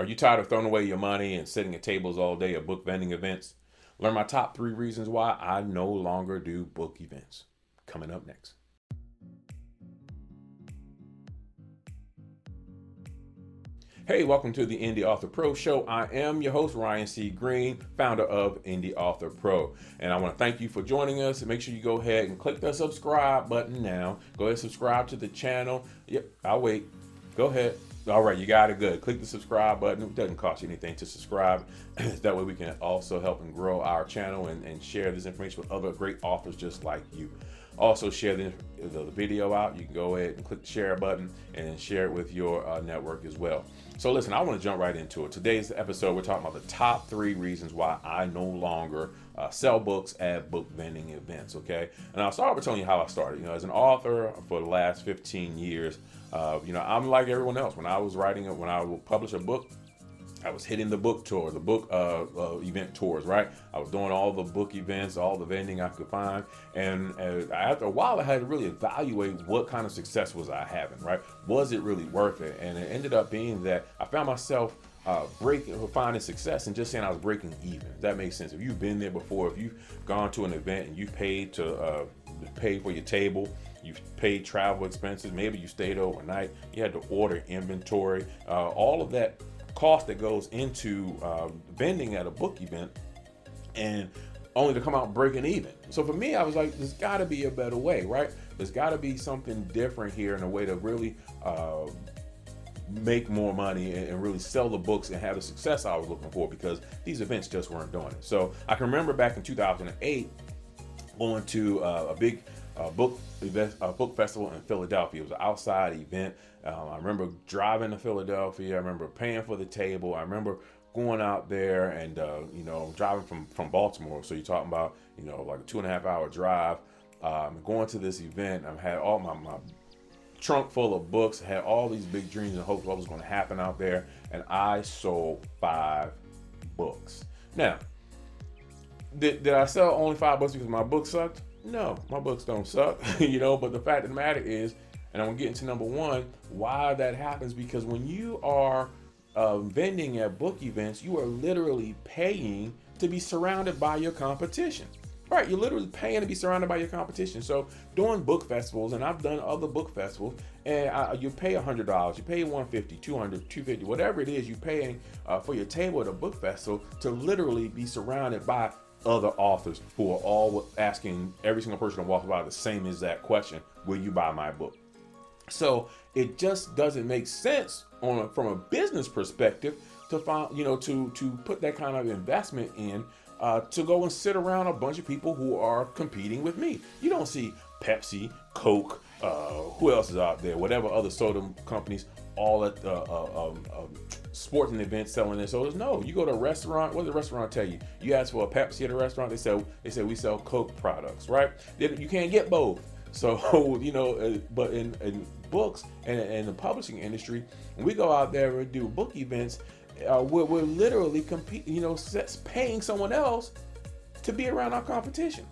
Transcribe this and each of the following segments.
Are you tired of throwing away your money and sitting at tables all day at book vending events? Learn my top three reasons why I no longer do book events. Coming up next. Hey, welcome to the Indie Author Pro Show. I am your host, Ryan C. Greene, founder of Indie Author Pro. And I want to thank you for joining us. Make sure you go ahead and click the subscribe button now. Go ahead and subscribe to the channel. Yep, I'll wait. Go ahead. All right, you got it good. Click the subscribe button. It doesn't cost you anything to subscribe. that way we can also help and grow our channel and, and share this information with other great authors just like you. Also, share the, the, video out. You can go ahead and click the share button and share it with your uh, network as well. So, listen, I want to jump right into it. Today's episode, we're talking about the top three reasons why I no longer uh, sell books at book vending events. Okay, and I'll start by telling you how I started. You know, as an author for the last 15 years, uh, you know, I'm like everyone else. When I was writing, it, when I would publish a book, I was hitting the book tour, the book uh, uh, event tours, right? I was doing all the book events, all the vending I could find, and uh, after a while, I had to really evaluate what kind of success was I having, right? Was it really worth it? And it ended up being that I found myself uh, breaking, finding success, and just saying I was breaking even. that makes sense. If you've been there before, if you've gone to an event and you paid to uh, pay for your table, you've paid travel expenses, maybe you stayed overnight, you had to order inventory, uh, all of that cost that goes into uh, vending at a book event and only to come out breaking even. So for me, I was like, there's got to be a better way, right? There's got to be something different here in a way to really uh, make more money and, and, really sell the books and have the success I was looking for because these events just weren't doing it. So I can remember back in 2008 going to uh, a big uh, book event, a book festival in Philadelphia. It was an outside event. Um, I remember driving to Philadelphia. I remember paying for the table. I remember going out there and uh, you know driving from from Baltimore. So you're talking about you know like a two and a half hour drive. Um, going to this event. I had all my, my trunk full of books. Had all these big dreams and hopes what was going to happen out there, and I sold five books. Now, did, did I sell only five books because my book sucked? No, my books don't suck, you know. But the fact of the matter is, and I'm gonna get into number one, why that happens because when you are uh, vending at book events, you are literally paying to be surrounded by your competition. Right, you're literally paying to be surrounded by your competition. So doing book festivals, and I've done other book festivals, and I, you pay $100, you pay 150 200 250 whatever it is you're paying uh, for your table at a book festival to literally be surrounded by other authors who are all asking every single person who walks by the same exact question Will you buy my book? So it just doesn't make sense on a, from a business perspective to find, you know, to to put that kind of investment in uh, to go and sit around a bunch of people who are competing with me. You don't see Pepsi, Coke, uh, who else is out there, whatever other soda companies, all at uh um, um, sporting events selling their sodas. No, you go to a restaurant. What does the restaurant tell you? You ask for a Pepsi at a restaurant. They say they say we sell Coke products, right? You can't get both. So you know, uh, but in, in books and in the publishing industry, we go out there and do book events, uh, we're, we're literally competing. You know, paying someone else to be around our competition.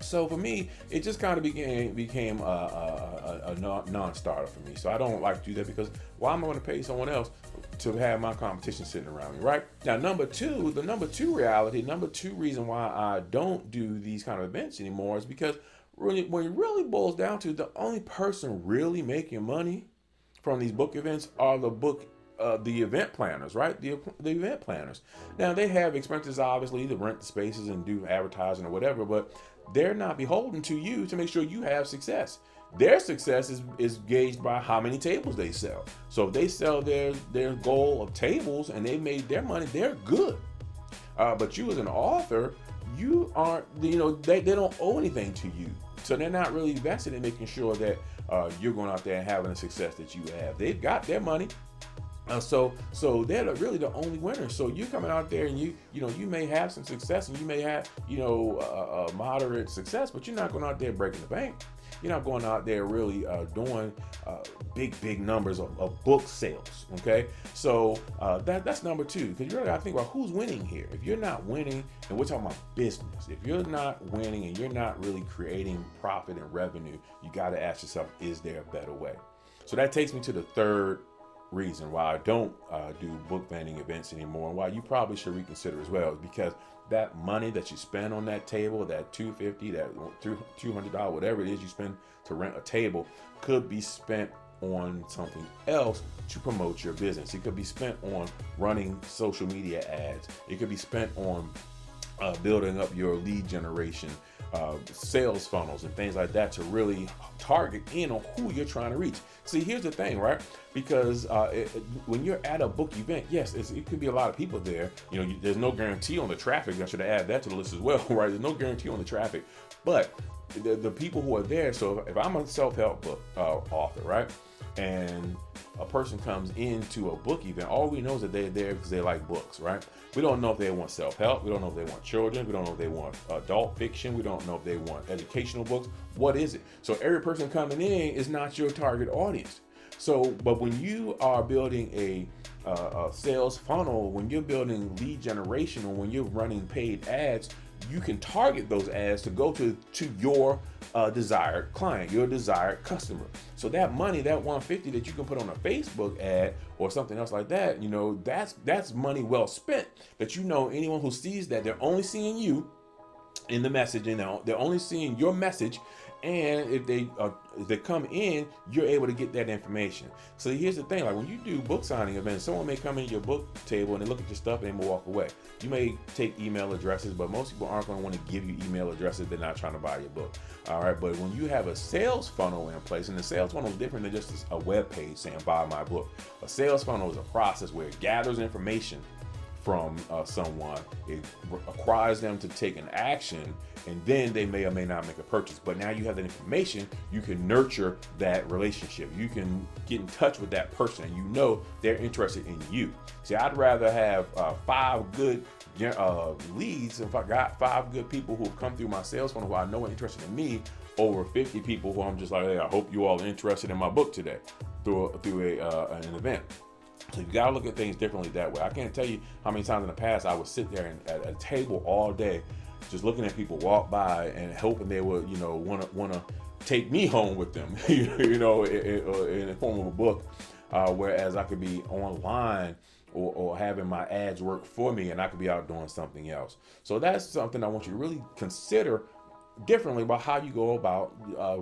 So for me, it just kind of became became a, a, a, a non-starter for me. So I don't like to do that because why am I going to pay someone else to have my competition sitting around me, right? Now, number two, the number two reality, number two reason why I don't do these kind of events anymore is because really, when it really boils down to the only person really making money from these book events are the book uh, the event planners, right? The, the event planners. Now they have expenses, obviously, to rent the spaces and do advertising or whatever, but they're not beholden to you to make sure you have success. Their success is, is gauged by how many tables they sell. So if they sell their their goal of tables and they made their money, they're good. Uh, but you as an author, you aren't, you know, they, they don't owe anything to you. So they're not really invested in making sure that uh, you're going out there and having the success that you have. They've got their money. Uh, so so they're really the only winners. So you coming out there and you you know you may have some success and you may have you know a, a moderate success, but you're not going out there breaking the bank. You're not going out there really uh, doing uh, big big numbers of, of, book sales. Okay, so uh, that that's number two because you really got to think about who's winning here. If you're not winning, and we're talking about business, if you're not winning and you're not really creating profit and revenue, you got to ask yourself, is there a better way? So that takes me to the third reason why I don't uh, do book vending events anymore, and why you probably should reconsider as well, is because that money that you spend on that table, that 250, that 200 dollars, whatever it is you spend to rent a table, could be spent on something else to promote your business. It could be spent on running social media ads. It could be spent on uh, building up your lead generation, uh, sales funnels, and things like that to really target in on who you're trying to reach. See, here's the thing, right? Because uh, it, when you're at a book event, yes, it could be a lot of people there. You know, you, there's no guarantee on the traffic. I should add that to the list as well, right? There's no guarantee on the traffic, but the, the people who are there. So if I'm a self-help book uh, author, right? And a person comes into a book event, all we know is that they're there because they like books, right? We don't know if they want self help. We don't know if they want children. We don't know if they want adult fiction. We don't know if they want educational books. What is it? So every person coming in is not your target audience. So, but when you are building a, uh, a sales funnel, when you're building lead generation, or when you're running paid ads, you can target those ads to go to to your uh, desired client, your desired customer. So that money, that 150 that you can put on a Facebook ad or something else like that, you know, that's that's money well spent. That you know anyone who sees that they're only seeing you in the message and they're only seeing your message and if they uh, if they come in you're able to get that information. So here's the thing like when you do book signing events someone may come in your book table and they look at your stuff and they walk away. You may take email addresses but most people aren't going to want to give you email addresses. They're not trying to buy your book. All right but when you have a sales funnel in place and the sales funnel is different than just a web page saying buy my book. A sales funnel is a process where it gathers information from uh, someone. It requires them to take an action, and then they may or may not make a purchase. But now you have that information, you can nurture that relationship. You can get in touch with that person, and you know they're interested in you. See, I'd rather have uh, five good uh, leads if I got five good people who have come through my sales funnel who I know are interested in me over 50 people who I'm just like, hey, I hope you all are interested in my book today through through a uh, an event. So you gotta look at things differently that way. I can't tell you how many times in the past I would sit there and, at a table all day, just looking at people walk by and hoping they would, you know, wanna wanna take me home with them, you know, in, the form of a book. Uh, whereas I could be online or, or, having my ads work for me and I could be out doing something else. So that's something I want you to really consider differently about how you go about uh,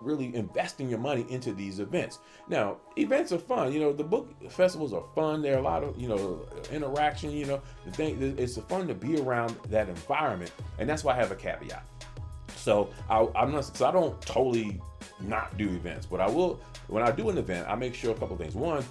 really investing your money into these events. Now, events are fun. You know, the book festivals are fun. There are a lot of you know interaction. You know, the thing it's fun to be around that environment, and that's why I have a caveat. So I, I'm not. So I don't totally not do events, but I will. When I do an event, I make sure a couple things. One,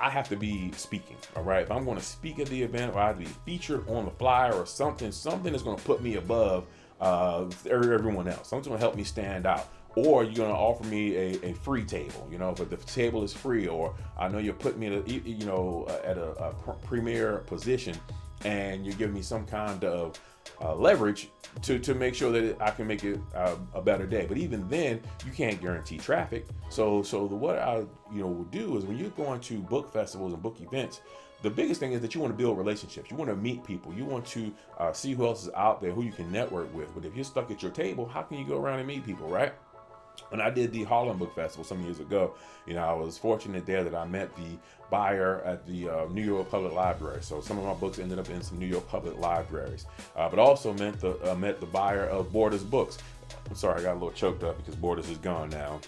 I have to be speaking. All right. If I'm going to speak at the event, or I have to be featured on the flyer or something, something that's going to put me above uh, everyone else. Something to help me stand out or you're gonna offer me a, a free table, you know, but the table is free, or I know you're putting me in a, you know, at a, a premier position, and you're giving me some kind of uh, leverage to, to make sure that I can make it uh, a better day. But even then, you can't guarantee traffic. So so the, what I you know will do is when you're going to book festivals and book events, the biggest thing is that you want to build relationships. You want to meet people. You want to uh, see who else is out there, who you can network with. But if you're stuck at your table, how can you go around and meet people, right? When I did the Harlem Book Festival some years ago, you know, I was fortunate there that I met the buyer at the uh, New York Public Library. So some of my books ended up in some New York Public Libraries, uh, but also met the uh, met the buyer of Borders Books. I'm sorry, I got a little choked up because Borders is gone now.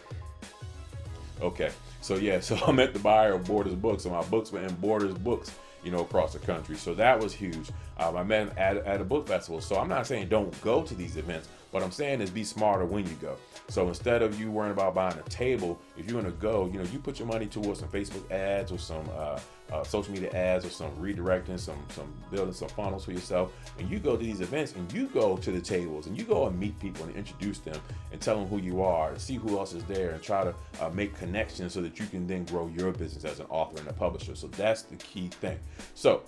Okay, so yeah, so I met the buyer of Borders Books, and my books were in Borders Books you know, across the country. So that was huge. Um, I met at, at a book festival. So I'm not saying don't go to these events. What I'm saying is be smarter when you go. So instead of you worrying about buying a table, if you're gonna go, you know, you put your money towards some Facebook ads or some uh, uh, social media ads or some redirecting, some some building some funnels for yourself, and you go to these events and you go to the tables and you go and meet people and introduce them and tell them who you are and see who else is there and try to uh, make connections so that you can then grow your business as an author and a publisher. So that's the key thing. So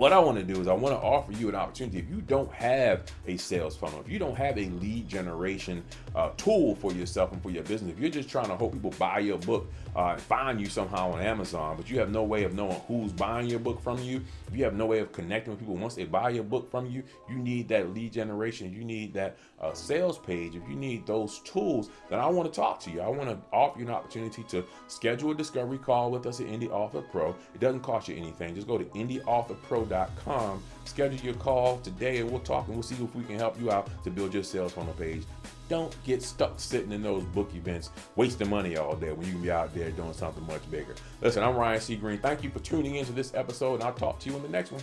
what I want to do is I want to offer you an opportunity. If you don't have a sales funnel, if you don't have a lead generation uh, tool for yourself and for your business, if you're just trying to hope people buy your book uh, and find you somehow on Amazon, but you have no way of knowing who's buying your book from you, if you have no way of connecting with people once they buy your book from you, you need that lead generation, you need that uh, sales page, if you need those tools, then I want to talk to you. I want to offer you an opportunity to schedule a discovery call with us at Indie Author Pro. It doesn't cost you anything. Just go to indieauthorpro.com, schedule your call today, and we'll talk and we'll see if we can help you out to build your sales funnel page. Don't get stuck sitting in those book events, wasting money all day when you can be out there doing something much bigger. Listen, I'm Ryan C. Greene. Thank you for tuning into this episode, and I'll talk to you in the next one.